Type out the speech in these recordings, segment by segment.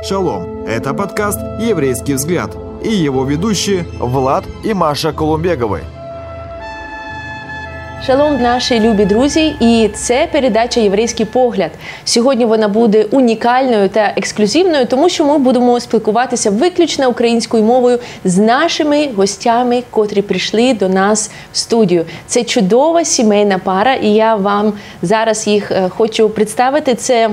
Шалом! Это подкаст «Еврейский взгляд» и его ведущие Влад и Маша Колумбеговы. Шалом, наші любі друзі, і це передача Єврейський погляд. Сьогодні вона буде унікальною та ексклюзивною, тому що ми будемо спілкуватися виключно українською мовою з нашими гостями, котрі прийшли до нас в студію. Це чудова сімейна пара, і я вам зараз їх е, хочу представити. Це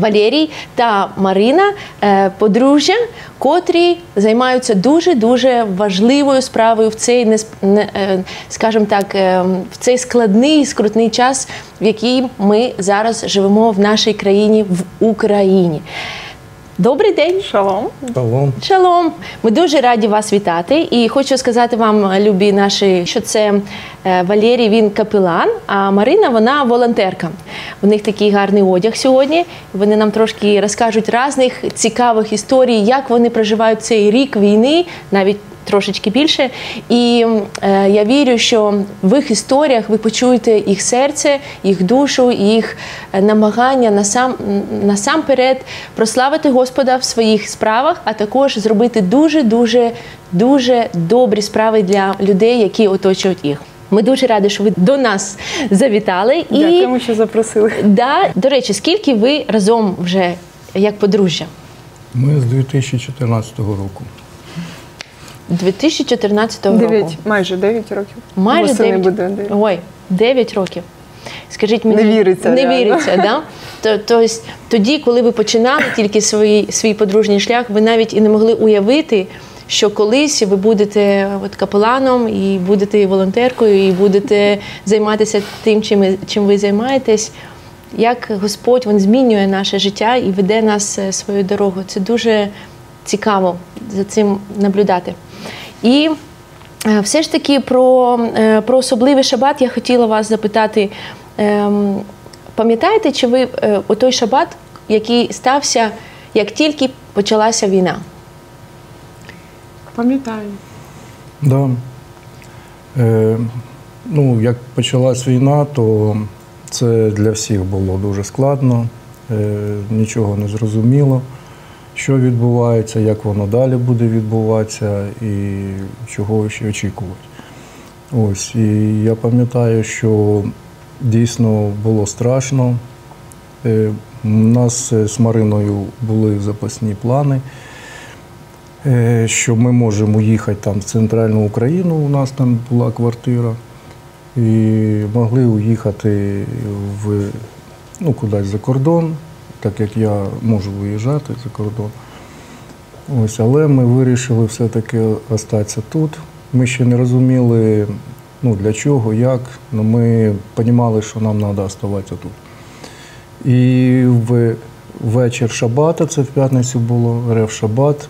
Валерій та Марина е, подружжя, котрі займаються дуже дуже важливою справою в цей е, скажімо так, е, в цей складний скрутний час, в який ми зараз живемо в нашій країні в Україні. Добрий день, шалом. Шалом. Шалом. Ми дуже раді вас вітати. І хочу сказати вам, любі наші, що це е, Валерій, він капелан, а Марина вона волонтерка. У них такий гарний одяг сьогодні. Вони нам трошки розкажуть різних цікавих історій, як вони проживають цей рік війни, навіть трошечки більше. І е, я вірю, що в їх історіях ви почуєте їх серце, їх душу, їх е, намагання насам, насамперед прославити Господа в своїх справах, а також зробити дуже дуже дуже добрі справи для людей, які оточують їх. Ми дуже раді, що ви до нас завітали. Дякуємо, що запросили. Да, До речі, скільки ви разом вже як подружжя? Ми з 2014 року. 2014 року. 9, майже 9 років. Майже Восени 9. буде 9. Ой, 9 років. Скажіть мені, Не віриться, Не реально. віриться, да? То, то, тоді, коли ви починали тільки свій, свій подружній шлях, ви навіть і не могли уявити, що колись ви будете от капеланом і будете волонтеркою, і будете займатися тим, чим, чим ви займаєтесь. Як Господь він змінює наше життя і веде нас е, своєю дорогою. Це дуже цікаво за цим наблюдати. І е, все ж таки про, е, про особливий шабат я хотіла вас запитати. Ем, Пам'ятаєте, чи ви е, о той шабат, який стався, як тільки почалася війна? Пам'ятаю. Да. Е, ну, як почалась війна, то це для всіх було дуже складно, е, нічого не зрозуміло, що відбувається, як воно далі буде відбуватися і чого ще очікувати. Ось, і я пам'ятаю, що дійсно було страшно. Е, У нас з Мариною були запасні плани, е, що ми можемо їхати там в центральну Україну, у нас там була квартира, і могли уїхати в, ну, кудись за кордон, так як я можу виїжджати за кордон. Ось, але ми вирішили все-таки остатися тут. Ми ще не розуміли, ну, для чого, як, але ми розуміли, що нам треба оставатися тут. І в вечір Шабата, це в п'ятницю було, Рев Шабат,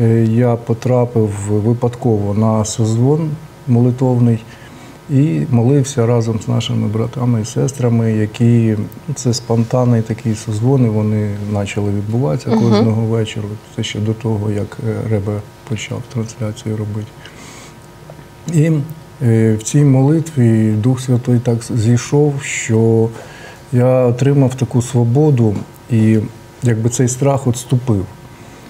е, я потрапив випадково на созвон молитовний і молився разом з нашими братами і сестрами, які це спонтанний такий созвон, і вони почали відбуватися кожного вечора. Це ще до того, як е, Ребе почав трансляцію робити. І е, в цій молитві Дух Святий так зійшов, що я отримав таку свободу і якби цей страх відступив.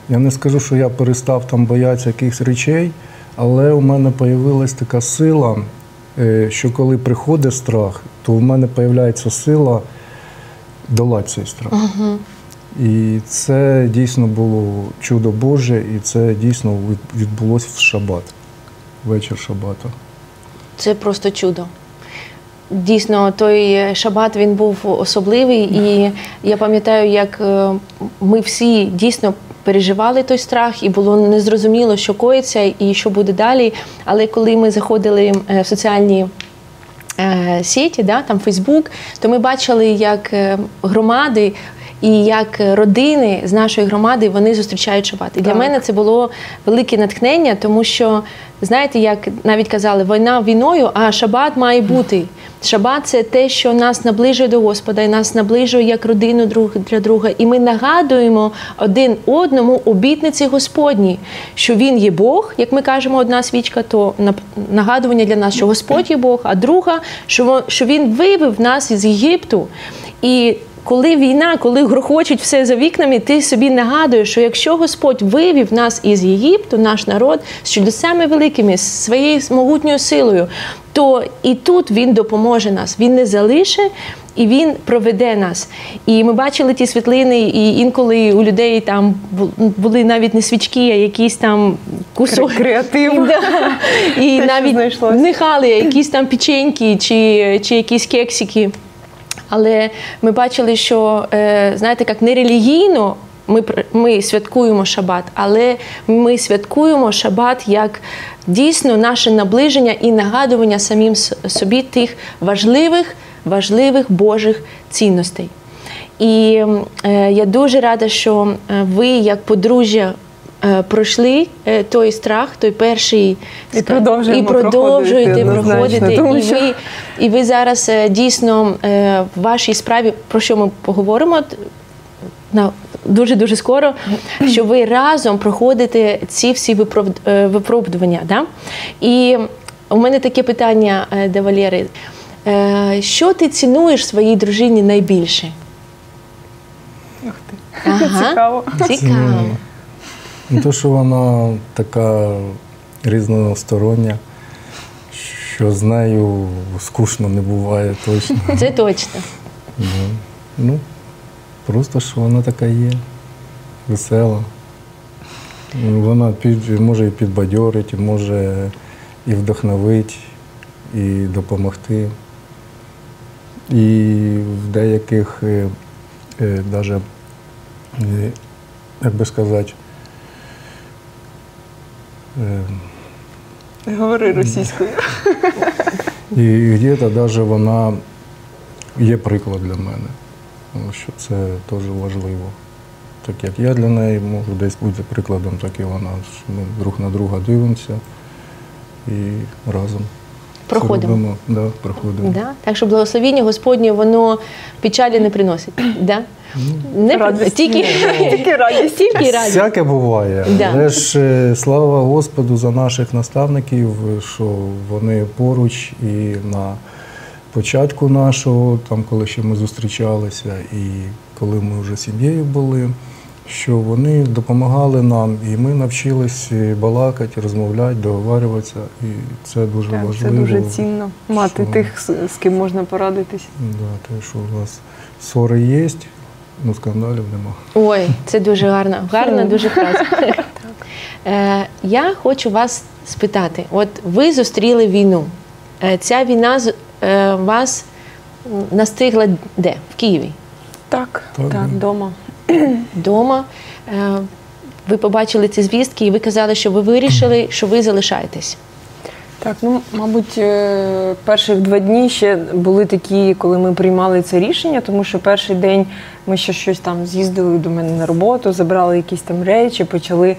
Я не скажу, що я перестав там боятися якихось речей, але у мене з'явилася така сила, що коли приходить страх, то в мене з'являється сила долати цей страх. І це дійсно було чудо Боже, і це дійсно відбулося в шабат, вечір шабата. Це просто чудо. Дійсно, той шабат він був особливий, і я пам'ятаю, як е, ми всі дійсно переживали той страх, і було незрозуміло, що коїться і що буде далі. Але коли ми заходили е, в соціальні е, сіті, да, там Фейсбук, то ми бачили, як е, громади і як родини з нашої громади вони зустрічають шабат. І для мене це було велике натхнення, тому що знаєте, як навіть казали, війна війною, а шабат має бути. Шабат це те, що нас наближує до Господа, і нас наближує як родину друг для друга. І ми нагадуємо один одному обітниці Господні, що він є Бог, як ми кажемо, одна свічка, то нагадування для нас, що Господь є Бог, а друга, що він вивів нас із Єгипту. І коли війна, коли грохочуть все за вікнами, ти собі нагадуєш, що якщо Господь вивів нас із Єгипту, наш народ з чудесами великими, з своєю могутньою силою, то і тут він допоможе нас. Він не залише. І він проведе нас. І ми бачили ті світлини, і інколи у людей там були навіть не свічки, а якісь там кусок. Креатив. Да. І Те, навіть нехали якісь там печеньки чи, чи якісь кексики. Але ми бачили, що е, знаєте, як не релігійно ми, ми святкуємо шабат, але ми святкуємо шабат як дійсно наше наближення і нагадування самим собі тих важливих, важливих Божих цінностей. І е, я дуже рада, що е, ви, як подружжя, пройшли е, той страх, той перший І продовжуємо і продовжуєте проходити тому І що- ви, і ви зараз е, дійсно е, в вашій справі, про що ми поговоримо на дуже дуже скоро, що ви разом проходите ці всі е, випробування. Да? І у мене таке питання е, до Валєри. Е, Що ти цінуєш своїй дружині найбільше? Ух ти. Ага. Цікаво. Цікаво. Ну, то, що вона така різностороння, що з нею скучно не буває точно. Це точно. Ну, ну, просто що вона така є, весела. Вона під, може і підбадьорить, може і вдохновить, і допомогти. І в деяких, е, е, даже, е, як би сказати, е, Говори російською. І где-то навіть вона є приклад для мене, тому що це теж важливо. Так як я для неї можу десь бути прикладом, так і вона. Ми друг на друга дивимося і разом Проходимо. робимо. Да, проходимо. Да? Так що благословіння Господнє, воно печалі не приносить. Да? Не Радість. Тільки, Тільки радість. тільки радість. Всяке буває. Да. Але ж е, слава Господу за наших наставників, що вони поруч і на початку нашого, там коли ще ми зустрічалися, і коли ми вже сім'єю були, що вони допомагали нам, і ми навчились балакати, розмовляти, договарюватися. І це дуже Так, це важливо. дуже цінно мати що- тих, з ким можна порадитись. Да, те, що у нас ссори є, ну скандалів нема. Ой, це дуже гарно. Гарна, дуже фраза. Е, я хочу вас спитати: от ви зустріли війну. Е, ця війна з- е, вас настигла де? В Києві. Так, Так, так, да. вдома. Е, ви побачили ці звістки, і ви казали, що ви вирішили, що ви залишаєтесь. Так, ну мабуть, е, перших два дні ще були такі, коли ми приймали це рішення, тому що перший день ми ще щось там з'їздили до мене на роботу, забрали якісь там речі, почали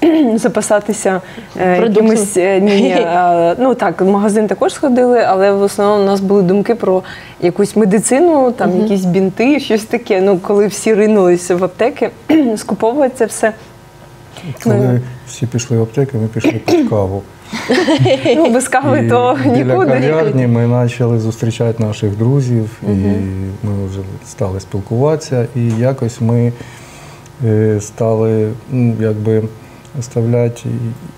запасатися е, якимось е, ні, ні, е, ну так, в магазин також сходили, але в основному у нас були думки про якусь медицину, там якісь бінти, щось таке. Ну, коли всі ринулися в аптеки, скуповувати це все. Коли Ну. всі пішли в аптеки, ми пішли під каву. Ну, без кави І то біля нікуди. кав'ярні ми почали зустрічати наших друзів, і ми вже стали спілкуватися, і якось ми е, стали ну, якби оставляти.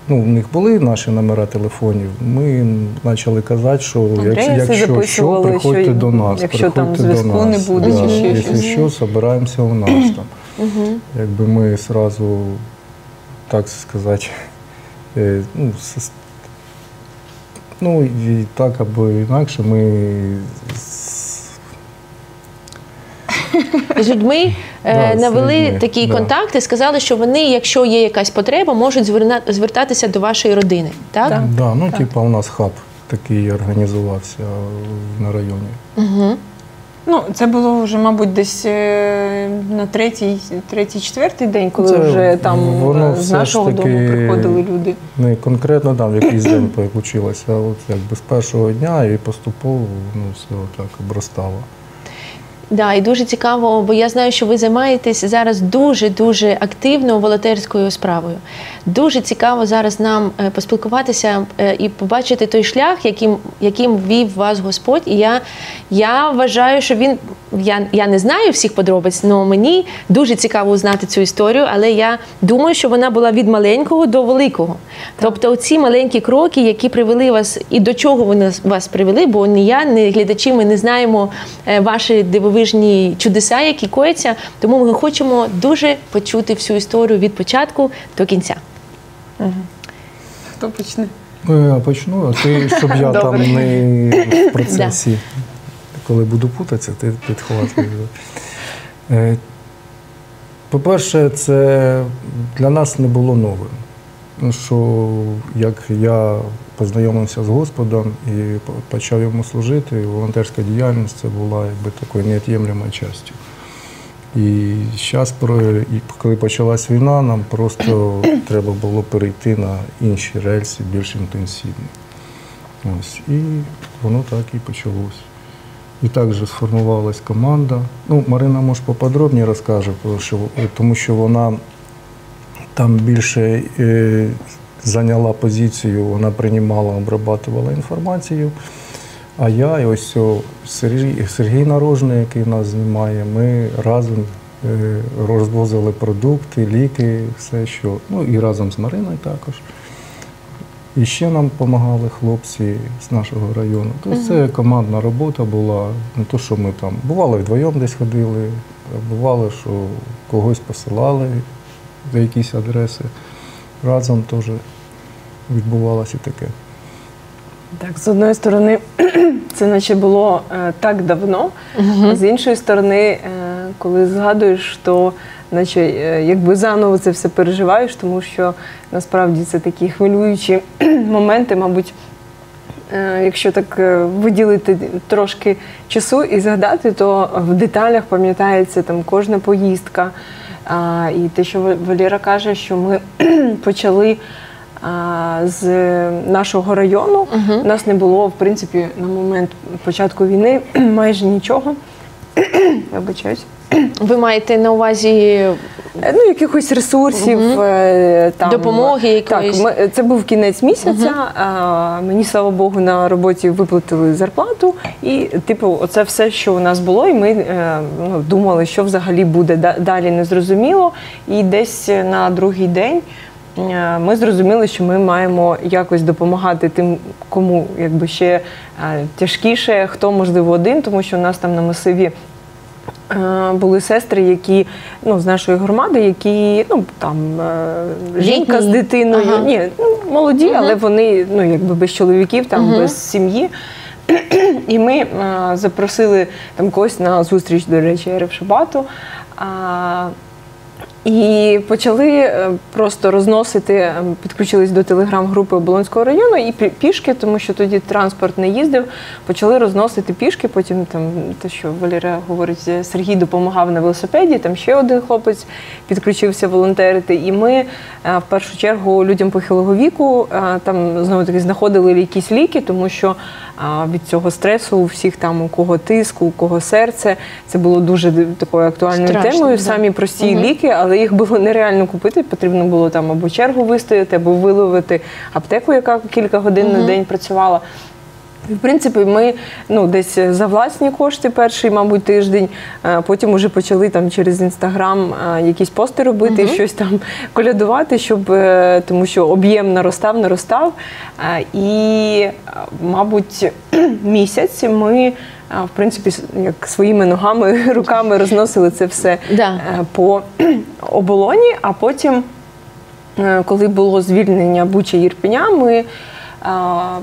Ну, в них були наші номера телефонів. Ми почали казати, що всі якщо що, приходьте що до нас. якщо там зв'язку не нас. буде Да, чи ще Якщо щось. що, збираємося у нас там. Якби ми одразу, так сказати, е, ну, ну і так або інакше ми з- З людьми Да, е, з навели людьми, такі да. контакти, сказали, що вони, якщо є якась потреба, можуть зверна- звертатися до вашої родини. Так? Так. да, ну, типу, у нас хаб такий організувався на районі. Ну, це було вже, мабуть, десь е, на третій, третій, четвертий день, коли Це вже там воно е, з нашого таки- дому приходили люди. Не конкретно там в якийсь день получилося, а от якби з першого дня і поступово ну, все так обростало. Да, і дуже цікаво, бо я знаю, що ви займаєтесь зараз дуже дуже активно волонтерською справою. Дуже цікаво зараз нам е, поспілкуватися е, і побачити той шлях, яким яким вів вас Господь. І я я вважаю, що він я я не знаю всіх подробиць, але мені дуже цікаво знати цю історію. Але я думаю, що вона була від маленького до великого. Тобто, ці маленькі кроки, які привели вас, і до чого вони вас привели, бо ні я, ні глядачі, ми не знаємо е, ваші дивовижні чудеса, які кояться. Тому ми хочемо дуже почути всю історію від початку до кінця. Хто почне? Ну, я почну, а ти, щоб я там не в процесі, коли буду путатися, ти підхватуєш. Е, По-перше, це для нас не було новим. Що як я познайомився з Господом і почав йому служити, волонтерська діяльність це була якби такою невід'ємлемою частю. І зараз, коли почалась війна, нам просто треба було перейти на інші рельси, більш інтенсивні. Ось. І воно так і почалось. І також сформувалась команда. Ну, Марина, може, поподробніше розкаже, тому що, тому що вона там більше е, зайняла позицію, вона приймала, обрабатувала інформацію. А я і ось Сергій, Сергій Нарожний, який нас знімає, ми разом е, розвозили продукти, ліки, все що. Ну і разом з Мариною також. І ще нам допомагали хлопці з нашого району. Тобто це командна робота була. Не то, що ми там бувало вдвоєм десь ходили, бувало, що когось посилали за якісь адреси. Разом теж відбувалося таке. Так, з одної сторони, це наче було е, так давно, а з іншої сторони, е, коли згадуєш, то наче е, якби заново це все переживаєш, тому що насправді це такі хвилюючі моменти, мабуть. Е, Якщо так е, виділити трошки часу і згадати, то в деталях пам'ятається там кожна поїздка. А, І те, що Валера каже, що ми почали а, з нашого району. У нас не було, в принципі, на момент початку війни майже нічого. Вибачаюсь. Ви маєте на увазі Е, Ну, якихось ресурсів, е, там Допомоги якоїсь? Так, це був кінець місяця. а, Мені, слава Богу, на роботі виплатили зарплату. І, типу, оце все, що у нас було, і ми е, ну, думали, що взагалі буде Да- далі незрозуміло. І десь на другий день. е, Ми зрозуміли, що ми маємо якось допомагати тим, кому якби ще е, тяжкіше, хто можливо один, тому що у нас там на масиві Е, Були сестри, які ну з нашої громади, які ну там е, жінка з дитиною, Ага. ні, ну, молоді, але вони ну якби без чоловіків, там без сім'ї. І ми а, запросили там когось на зустріч, до речі, Ерев Шабату. А, і почали е, просто розносити, е, підключились до телеграм-групи Оболонського району і пішки, тому що тоді транспорт не їздив. Почали розносити пішки. Потім там те, що Валера говорить, е, Сергій допомагав на велосипеді. Там ще один хлопець підключився волонтерити. І ми в першу чергу людям похилого віку там знову таки знаходили якісь ліки, тому що від цього стресу у всіх там у кого тиск, у кого серце, це було дуже такою актуальною Страшно, темою. да. Самі прості Мгм. ліки, але їх було нереально купити. Потрібно було там або чергу вистояти, або виловити аптеку, яка кілька годин на день працювала. В принципі, ми ну десь за власні кошти перший, мабуть, тиждень. е, Потім вже почали там через інстаграм е, якісь пости робити, щось там колядувати, щоб е, тому що об'єм наростав, наростав. І, мабуть, місяць ми. В принципі, як своїми ногами, руками розносили це все Да. е, по оболоні, а потім Е, коли було звільнення Буча Єрпеня, ми е,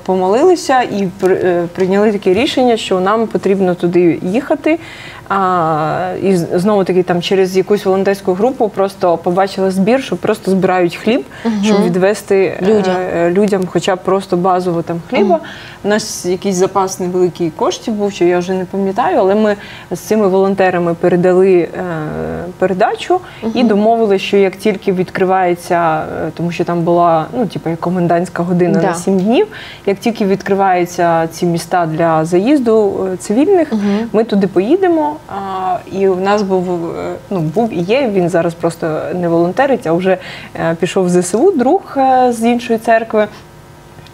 помолилися і при- прийняли таке рішення, що нам потрібно туди їхати. А, і знову таки там через якусь волонтерську групу просто побачила збір, що просто збирають хліб, щоб відвести е, Людям. е, людям хоча б просто базово там хліба. У нас якийсь запас невеликий коштів був, що я вже не пам'ятаю, але ми з цими волонтерами передали е, передачу і домовили, що як тільки відкривається, е, тому що там була ну, типу, комендантська година Да. на сім'ї. днів. Як тільки відкриваються ці міста для заїзду е, цивільних, ми туди поїдемо. І в нас був е, ну був і є. Він зараз просто не волонтерить, а вже е, пішов в ЗСУ, друг е, з іншої церкви.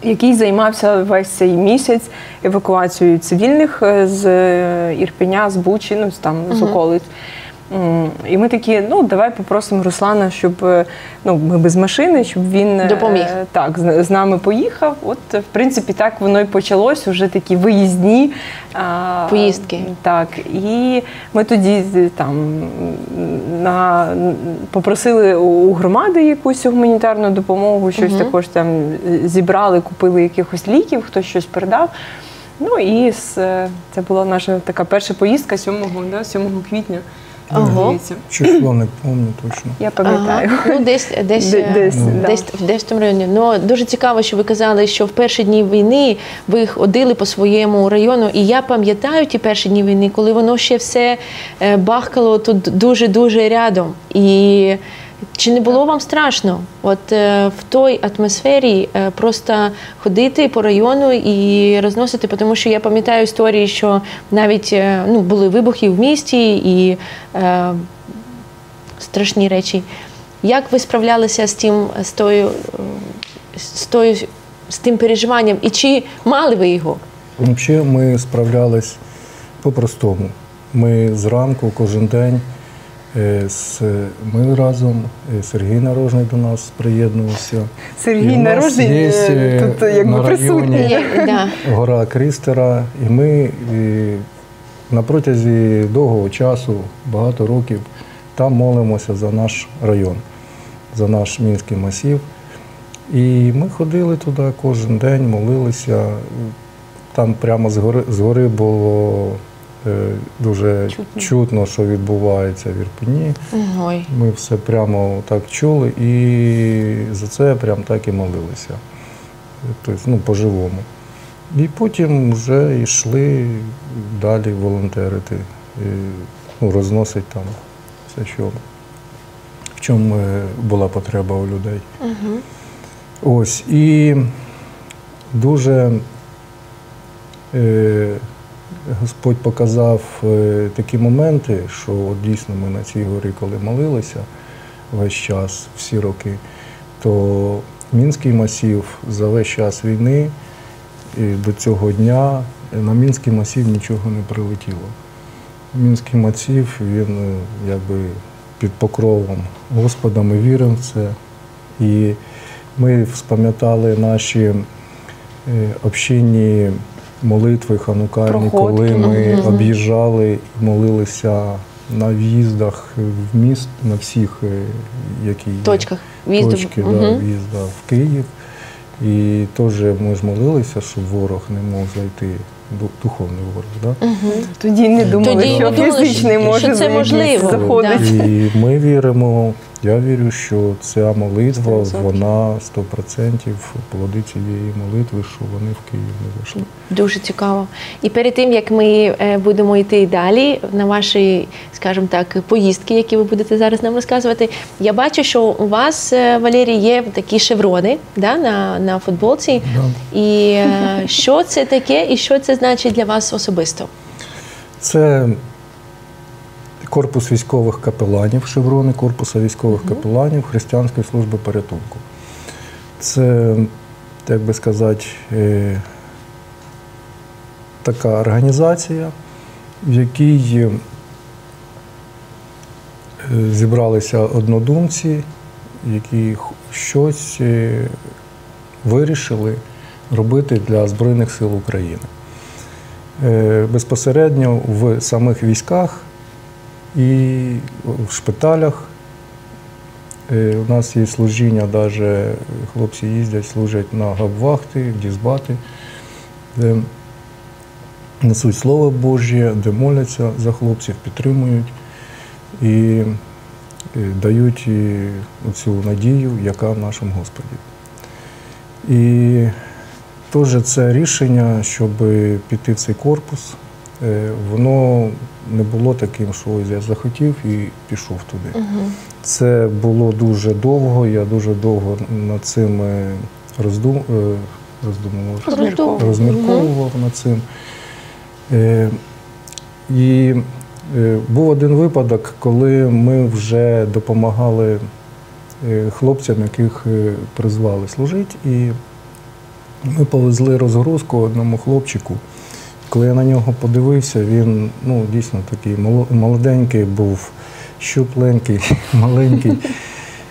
Який займався весь цей місяць евакуацією цивільних з Ірпеня, з Бучі, ну там з околиць. І ми такі, ну давай попросимо Руслана, щоб е, ну ми без машини, щоб він е, Допоміг. так з, нами поїхав. От в принципі так воно і почалось. Уже такі виїзні Поїздки. Так, і ми тоді там на попросили у громади якусь гуманітарну допомогу, щось також там зібрали, купили якихось ліків, хтось щось передав. Ну і е, це була наша така перша поїздка 7, да, 7 квітня. Ого. Число не пам'ятаю точно. Я пам'ятаю. Ага. Ну, десь, десь, Де- е, десь, да. десь, десь в тому районі. Ну, дуже цікаво, що ви казали, що в перші дні війни ви ходили по своєму району. І я пам'ятаю ті перші дні війни, коли воно ще все е, бахкало тут дуже-дуже рядом. І чи не було вам страшно? От е, в той атмосфері е, просто ходити по району і розносити, тому що я пам'ятаю історії, що навіть е, ну, були вибухи в місті і е, страшні речі. Як ви справлялися з тим, з тою, з тою, з тим переживанням? І чи мали ви його? Взагалі ми справлялись по-простому. Ми зранку кожен день ми разом, е, Сергій Нарожний до нас приєднувався. Сергій Нарожний є, е, е, тут е, якби на присутній. Є, гора Крістера, і ми і на протязі довгого часу, багато років, там молимося за наш район, за наш мінський масів. І ми ходили туди кожен день, молилися. Там прямо з гори, з гори було е, дуже Чутно. чутно. що відбувається в Ірпені. Ой. Ми все прямо так чули і за це прям так і молилися. Тобто, ну, по-живому. І потім вже йшли далі волонтерити, і, ну, розносить там все, що в чому е, була потреба у людей. Ось. І дуже е, Господь показав е, такі моменти, що от дійсно ми на цій горі, коли молилися весь час, всі роки, то Мінський масів за весь час війни і до цього дня на Мінський масів нічого не прилетіло. Мінський масів, він е, якби під покровом Господа, ми віримо в це. І ми спам'ятали наші е, общинні молитви ханукальні, коли ми об'їжджали і молилися на в'їздах в міст, на всіх, е, які є Точках в'їзду. точки да, в'їзда в Київ. І теж ми ж молилися, щоб ворог не мог зайти, ду- духовний ворог. Да? Тоді не думали, Тоді що не думали, фізичний що може це можливо, заходить. І ми віримо, я вірю, що ця молитва, 100%. вона 100% плоди цієї молитви, що вони в Київ не зайшли. Дуже цікаво. І перед тим як ми е, будемо йти далі на ваші, скажімо так, поїздки, які ви будете зараз нам розказувати, я бачу, що у вас, е, Валерій, є такі шеврони да, на, на футболці. І е, що це таке, і що це значить для вас особисто? Це корпус військових капеланів, шеврони корпуса військових капеланів Християнської служби порятунку. Це, як би сказати, е, така організація, в якій е, зібралися однодумці, які щось е, вирішили робити для Збройних сил України. Безпосередньо в самих військах і в шпиталях. Е, У нас є служіння, навіть хлопці їздять, служать на габвахти, в дізбати, де несуть Слово Божє, де моляться за хлопців, підтримують і е, дають цю надію, яка в нашому Господі. І теж це рішення, щоб піти в цей корпус, воно не було таким, що я захотів і пішов туди. Це було дуже довго. Я дуже довго над цим е, роздум... е, роздумував, Роздумував. розмірковував над цим. Е, І е, був один випадок, коли ми вже допомагали е, хлопцям, яких е, призвали служити, і ми повезли розгрузку одному хлопчику. Коли я на нього подивився, він ну, дійсно такий молоденький був, щупленький, маленький.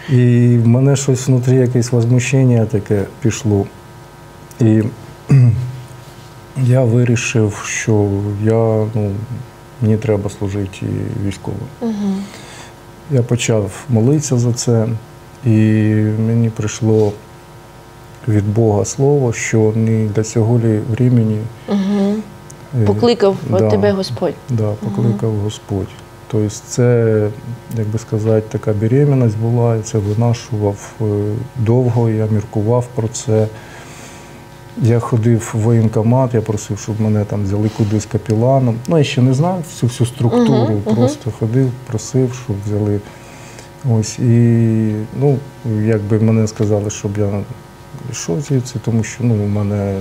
І в мене щось внутрі, якесь возмущення таке пішло. І я вирішив, що я, ну, мені треба служити військовим. Я почав молитися за це, і мені прийшло від Бога слово, що не для цього лі времени Угу. Е, Покликав да. тебе Господь. Да, покликав Господь. Тобто це, як би сказати, така беременність була, і це винашував е, довго, я міркував про це. Я ходив в воєнкомат, я просив, щоб мене там взяли кудись капіланом. Ну, я ще не знав всю всю структуру, мгм. просто ходив, просив, щоб взяли. Ось і ну, якби мене сказали, щоб я йшов звідси, тому що ну, у мене я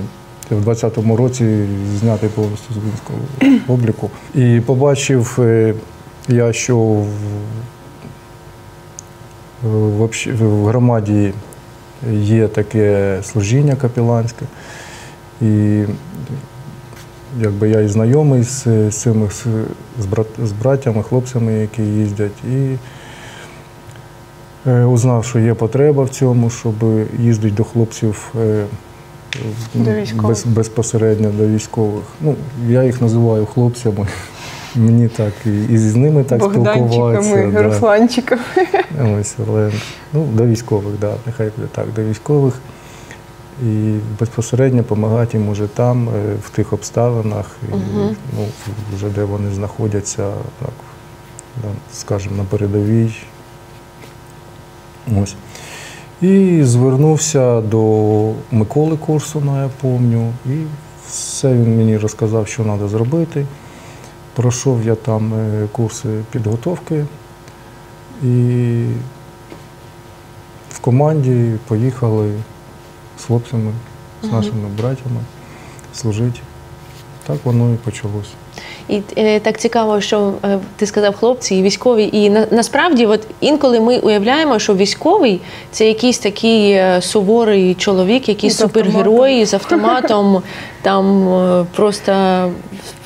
в 20-му році знятий повністю з військового обліку. І побачив е, я, що в, в, громаді є таке служіння капіланське. І якби я і знайомий з цими з, з, брат, з братями, хлопцями, які їздять. І е, узнав, що є потреба в цьому, щоб їздити до хлопців е, До військових. без, безпосередньо до військових. Ну, я їх називаю хлопцями. Мені так і, і з ними так спілкуватися. да. Русланчиками. Ось, але ну, до військових, да, нехай буде так, до військових. І безпосередньо допомагати їм уже там, е, в тих обставинах, і, Мгм. ну, вже де вони знаходяться, так, скажімо, на передовій. Ось. І звернувся до Миколи Корсуна, я пам'ятаю, і все він мені розказав, що треба зробити. Пройшов я там е, курси підготовки і в команді поїхали з хлопцями, з нашими братями служити. Так воно і почалося. І е, так цікаво, що е, ти сказав хлопці і військові. І на, насправді, от інколи ми уявляємо, що військовий це якийсь такий е, суворий чоловік, якийсь супергерой з автоматом, там е, просто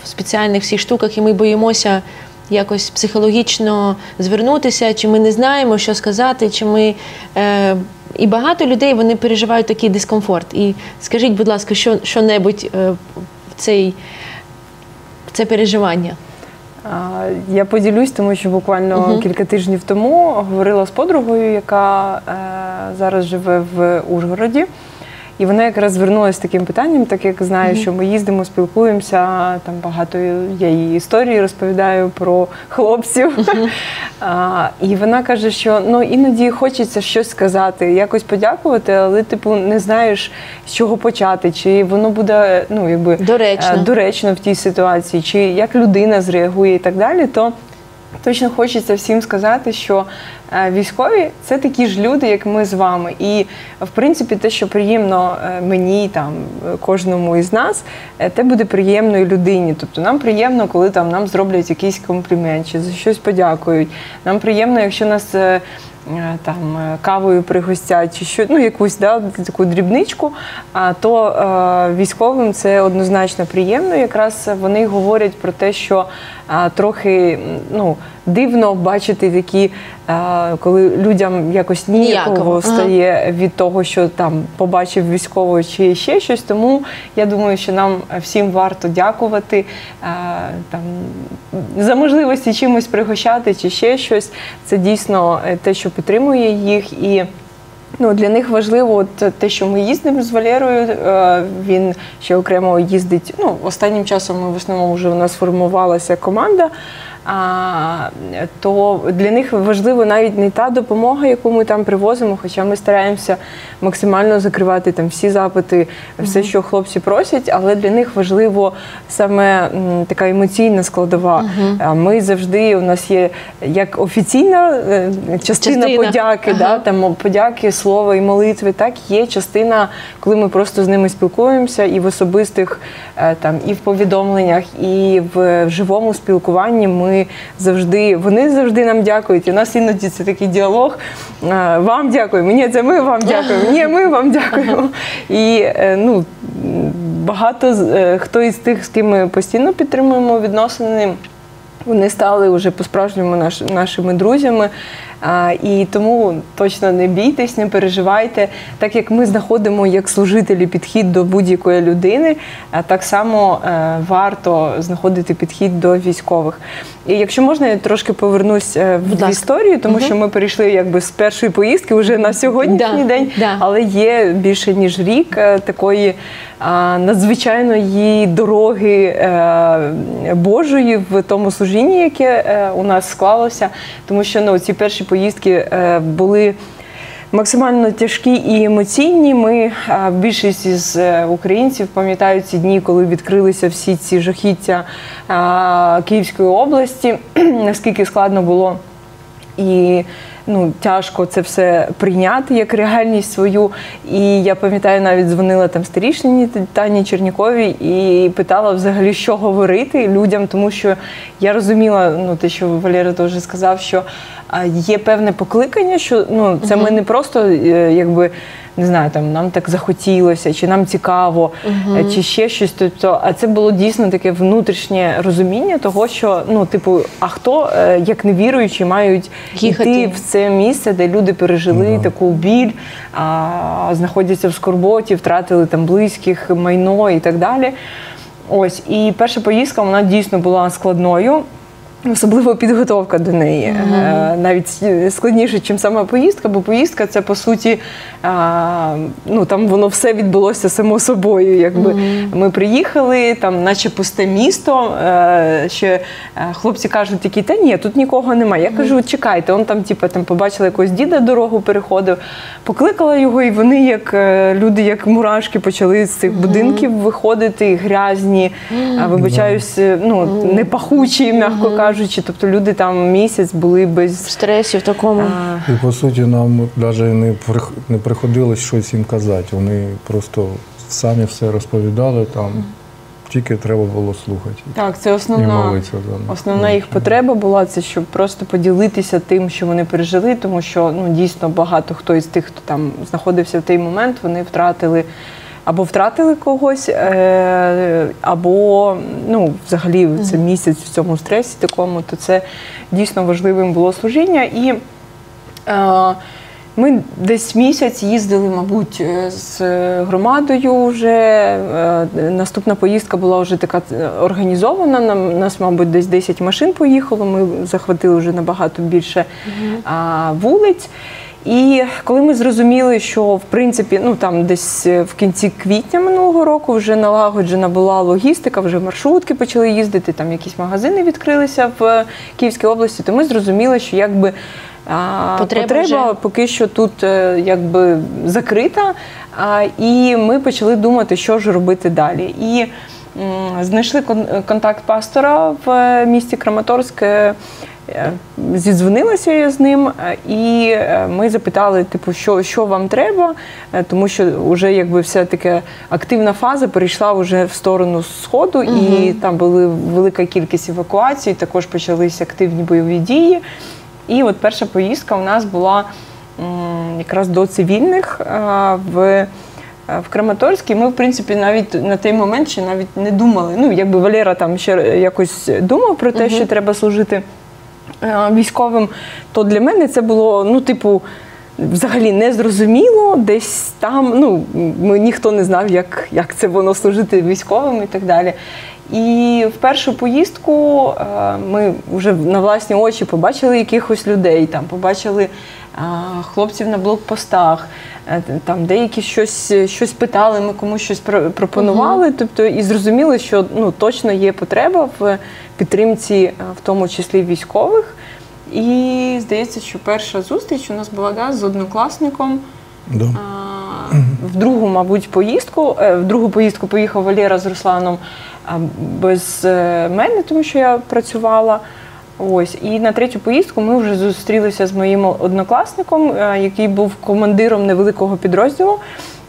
в спеціальних всіх штуках, і ми боїмося якось психологічно звернутися, чи ми не знаємо, що сказати, чи ми. Е, і багато людей вони переживають такий дискомфорт. І скажіть, будь ласка, що, що-небудь е, в цей це переживання. Я поділюсь, тому що буквально Мгм. кілька тижнів тому говорила з подругою, яка е, зараз живе в Ужгороді. І вона якраз звернулася з таким питанням, так як Мгм. що ми їздимо, спілкуємося. Там багато я їй історії розповідаю про хлопців. А, і вона каже, що ну іноді хочеться щось сказати, якось подякувати, але типу не знаєш з чого почати, чи воно буде ну якби Доречно. е, доречно в тій ситуації, чи як людина зреагує і так далі, то точно хочеться всім сказати, що військові це такі ж люди, як ми з вами. І в принципі, те, що приємно е, мені, там е, кожному із нас, е, те буде приємно і людині. Тобто нам приємно, коли там нам зроблять якийсь комплімент чи за щось подякують. Нам приємно, якщо нас. е, е, Там е, кавою пригостять чи що, ну якусь да, таку дрібничку, а то е, військовим це однозначно приємно. Якраз вони говорять про те, що е, трохи ну, дивно бачити такі, е, коли людям якось ніяково ага. стає від того, що там побачив військового чи ще щось. Тому я думаю, що нам всім варто дякувати е, там за можливості чимось пригощати чи ще щось. Це дійсно е, те, що підтримує їх і. Ну, для них важливо от те, що ми їздимо з Валерою. Він ще окремо їздить. Ну, останнім часом ми в основному вже у нас формувалася команда. А, то для них важливо навіть не та допомога, яку ми там привозимо, хоча ми стараємося максимально закривати там всі запити, все, що хлопці просять, але для них важливо саме така емоційна складова. Ми завжди у нас є як офіційна е, частина, Частина. подяки, Ага. да, там подяки, слова і молитви. Так є частина, коли ми просто з ними спілкуємося, і в особистих е, там, і в повідомленнях, і в живому спілкуванні ми завжди вони завжди нам дякують. І у нас іноді це такий діалог. Вам дякую, Ні, це ми вам дякуємо. Ні, ми вам дякуємо. І е, ну. Багато е, хто із тих, з ким ми постійно підтримуємо відносини, вони стали вже по-справжньому наш, нашими друзями. І тому точно не бійтесь, не переживайте. Так як ми знаходимо як служителі підхід до будь-якої людини, так само е, варто знаходити підхід до військових. І якщо можна, я трошки повернусь е, в історію, тому що ми перейшли якби з першої поїздки вже на сьогоднішній Да, день, да. але є більше ніж рік е, такої надзвичайної дороги Божої в тому служінні, яке у нас склалося, тому що ну, ці перші поїздки е, були. Максимально тяжкі і емоційні. Ми більшість із е, українців пам'ятають ці дні, коли відкрилися всі ці жахіття Київської області, наскільки складно було і ну, тяжко це все прийняти як реальність свою. І я пам'ятаю, навіть дзвонила там старішині Тані Черніковій і питала взагалі, що говорити людям, тому що я розуміла, ну те, що Валера теж сказав, що є певне покликання, що ну це ми не просто е, якби. Не знаю, там нам так захотілося, чи нам цікаво, е, чи ще щось. Тобто, а це було дійсно таке внутрішнє розуміння того, що ну, типу, а хто, е, як невіруючі, мають Їхати. йти в це місце, де люди пережили да. таку біль, а, знаходяться в скорботі, втратили там близьких, майно і так далі. Ось, і перша поїздка вона дійсно була складною. Особливо підготовка до неї. Е, Навіть складніше, ніж сама поїздка, бо поїздка це по суті, ну там воно все відбулося само собою. Якби ми приїхали, там, наче пусте місто. е, Ще е, хлопці кажуть такі, та ні, тут нікого немає. Я кажу, чекайте, он там, типу, там побачили якогось діда дорогу переходив, покликала його, і вони, як е, люди, як мурашки, почали з цих будинків виходити, грязні, вибачаюсь, е, ну не пахучі, м'яко кажучи. Тобто люди там місяць були В без. стресі в такому. а, І по суті, нам навіть не, не приходилось щось їм казати. Вони просто самі все розповідали там, тільки треба було слухати. Так, це основна. Основна їх потреба була це, щоб просто поділитися тим, що вони пережили, тому що ну дійсно багато хто із тих, хто там знаходився в той момент, вони втратили або втратили когось, е- або ну, взагалі це місяць в цьому стресі такому, то це дійсно важливим було служіння. І е- ми десь місяць їздили, мабуть, е, з громадою. Вже наступна поїздка була вже така організована. Нам нас, мабуть, десь 10 машин поїхало. Ми захватили вже набагато більше вулиць. І коли ми зрозуміли, що в принципі, ну там десь в кінці квітня минулого року вже налагоджена була логістика, вже маршрутки почали їздити, там якісь магазини відкрилися в Київській області, то ми зрозуміли, що якби а, Потреба потреба поки що тут е, якби закрита. А, І ми почали думати, що ж робити далі. І м, знайшли кон- контакт пастора в е, місті Краматорськ. Е, Зідзвонилася я з ним, е, і е, ми запитали, типу, що, що вам треба, тому що вже якби вся така активна фаза перейшла вже в сторону сходу, і там була велика кількість евакуацій, також почалися активні бойові дії. І от перша поїздка у нас була м, якраз до цивільних а, в, в Краматорській. Ми, в принципі, навіть на той момент ще навіть не думали. Ну, якби Валера там ще якось думав про те, що треба служити військовим, то для мене це було, ну, типу. Взагалі незрозуміло. десь там, ну ніхто не знав, як, як це воно служити військовим і так далі. І в першу поїздку е, ми вже на власні очі побачили якихось людей, там побачили е, хлопців на блокпостах, е, там деякі щось, щось питали, ми комусь щось про- пропонували. Тобто, і зрозуміли, що ну точно є потреба в підтримці, в тому числі військових. І здається, що перша зустріч у нас була да, з однокласником. Да. А, В другу, мабуть, поїздку. е, В другу поїздку поїхав Валера з Русланом без е, мене, тому що я працювала. Ось і на третю поїздку ми вже зустрілися з моїм однокласником, е, який був командиром невеликого підрозділу.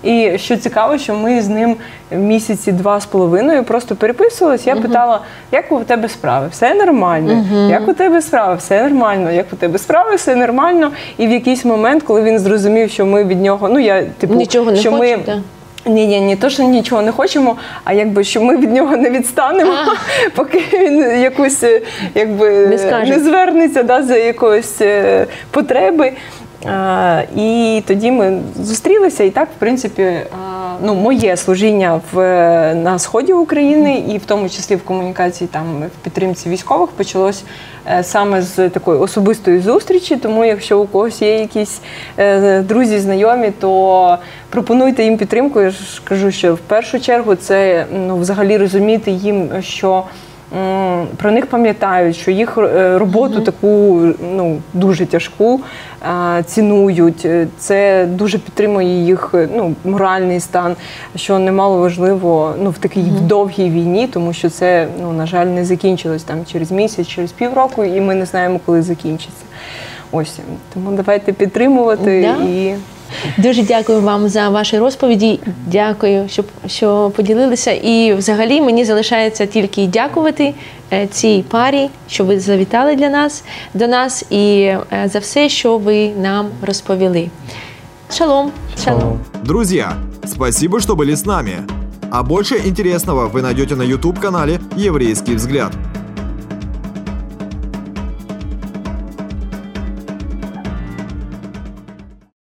І що цікаво, що ми з ним місяці два з половиною просто переписувалися. Я питала, як у тебе справи? Все нормально? Як у тебе справи? Все нормально? Як у тебе справи? Все нормально? І в якийсь момент, коли він зрозумів, що ми від нього, ну я типу, Нічого не що ми ні, ні, ні, то, що нічого не хочемо, а якби що ми від нього не відстанемо, поки він якусь е, якби Не не звернеться да, за якоїсь е, потреби. І тоді ми зустрілися, і так, в принципі, ну, моє служіння в, на сході України, і в тому числі в комунікації там в підтримці військових почалось е, саме з такої особистої зустрічі. Тому, якщо у когось є якісь е, друзі, знайомі, то пропонуйте їм підтримку. Я ж кажу, що в першу чергу це ну, взагалі розуміти їм, що. Про них пам'ятають, що їх е, роботу таку ну дуже тяжку цінують. Е, Це дуже підтримує їх е, ну моральний стан, що немало важливо ну в такій довгій війні, тому що це ну на жаль не закінчилось там через місяць, через півроку, і ми не знаємо, коли закінчиться. Ось тому давайте підтримувати Да. і Дуже дякую вам за ваші розповіді. Дякую, що, що поділилися. І взагалі мені залишається тільки дякувати е, цій парі, що ви завітали для нас до нас і е, за все, що ви нам розповіли. Шалом, шалом. Друзья, спасибо, что были с нами. А больше интересного вы найдете на YouTube-канале «Еврейский взгляд».